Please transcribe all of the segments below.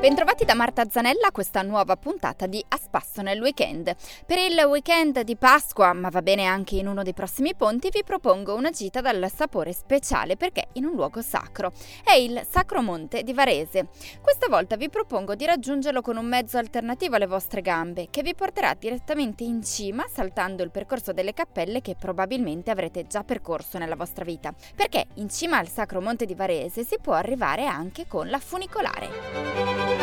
Bentrovati da Marta Zanella a questa nuova puntata di A Spasso nel Weekend. Per il weekend di Pasqua, ma va bene anche in uno dei prossimi ponti, vi propongo una gita dal sapore speciale perché in un luogo sacro. È il Sacro Monte di Varese. Questa volta vi propongo di raggiungerlo con un mezzo alternativo alle vostre gambe, che vi porterà direttamente in cima saltando il percorso delle cappelle che probabilmente avrete già percorso nella vostra vita. Perché in cima al Sacro Monte di Varese si può arrivare anche con la funicolare.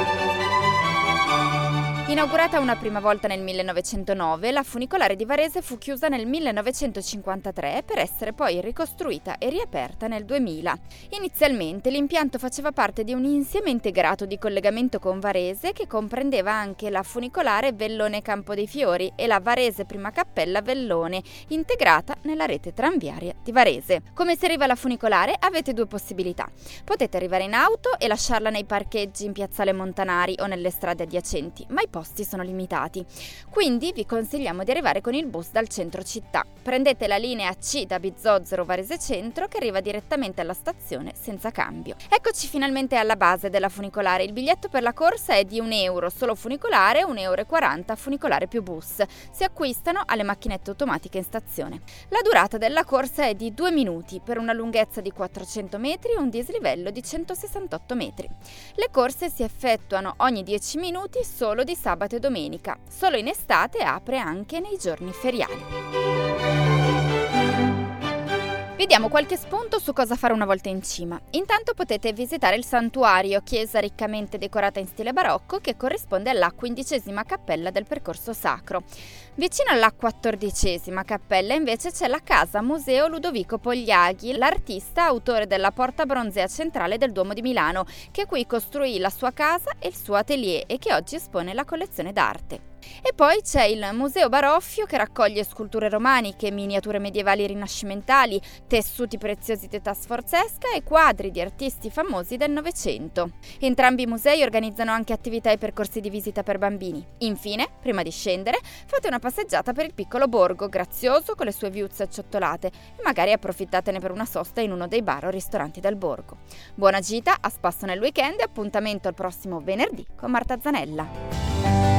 Inaugurata una prima volta nel 1909, la funicolare di Varese fu chiusa nel 1953 per essere poi ricostruita e riaperta nel 2000. Inizialmente l'impianto faceva parte di un insieme integrato di collegamento con Varese che comprendeva anche la funicolare Vellone Campo dei Fiori e la Varese Prima Cappella Vellone, integrata nella rete tranviaria di Varese. Come si arriva alla funicolare avete due possibilità. Potete arrivare in auto e lasciarla nei parcheggi in Piazzale Montanari o nelle strade adiacenti, ma i posti sono limitati. Quindi vi consigliamo di arrivare con il bus dal centro città. Prendete la linea C da Bizzozero Varese Centro che arriva direttamente alla stazione senza cambio. Eccoci finalmente alla base della funicolare. Il biglietto per la corsa è di 1 euro solo funicolare, 1,40 euro funicolare più bus. Si acquistano alle macchinette automatiche in stazione. La durata della corsa è di 2 minuti per una lunghezza di 400 metri e un dislivello di 168 metri. Le corse si effettuano ogni 10 minuti solo di sabato e domenica. Solo in estate apre anche nei giorni feriali. Vi diamo qualche spunto su cosa fare una volta in cima. Intanto potete visitare il santuario, chiesa riccamente decorata in stile barocco che corrisponde alla quindicesima cappella del percorso sacro. Vicino alla quattordicesima cappella invece c'è la casa Museo Ludovico Pogliaghi, l'artista autore della porta bronzea centrale del Duomo di Milano, che qui costruì la sua casa e il suo atelier e che oggi espone la collezione d'arte. E poi c'è il Museo Baroffio che raccoglie sculture romaniche, miniature medievali rinascimentali, tessuti preziosi d'età sforzesca e quadri di artisti famosi del Novecento. Entrambi i musei organizzano anche attività e percorsi di visita per bambini. Infine, prima di scendere, fate una passeggiata per il piccolo borgo, grazioso con le sue viuzze acciottolate e magari approfittatene per una sosta in uno dei bar o ristoranti del borgo. Buona gita, a spasso nel weekend e appuntamento al prossimo venerdì con Marta Zanella.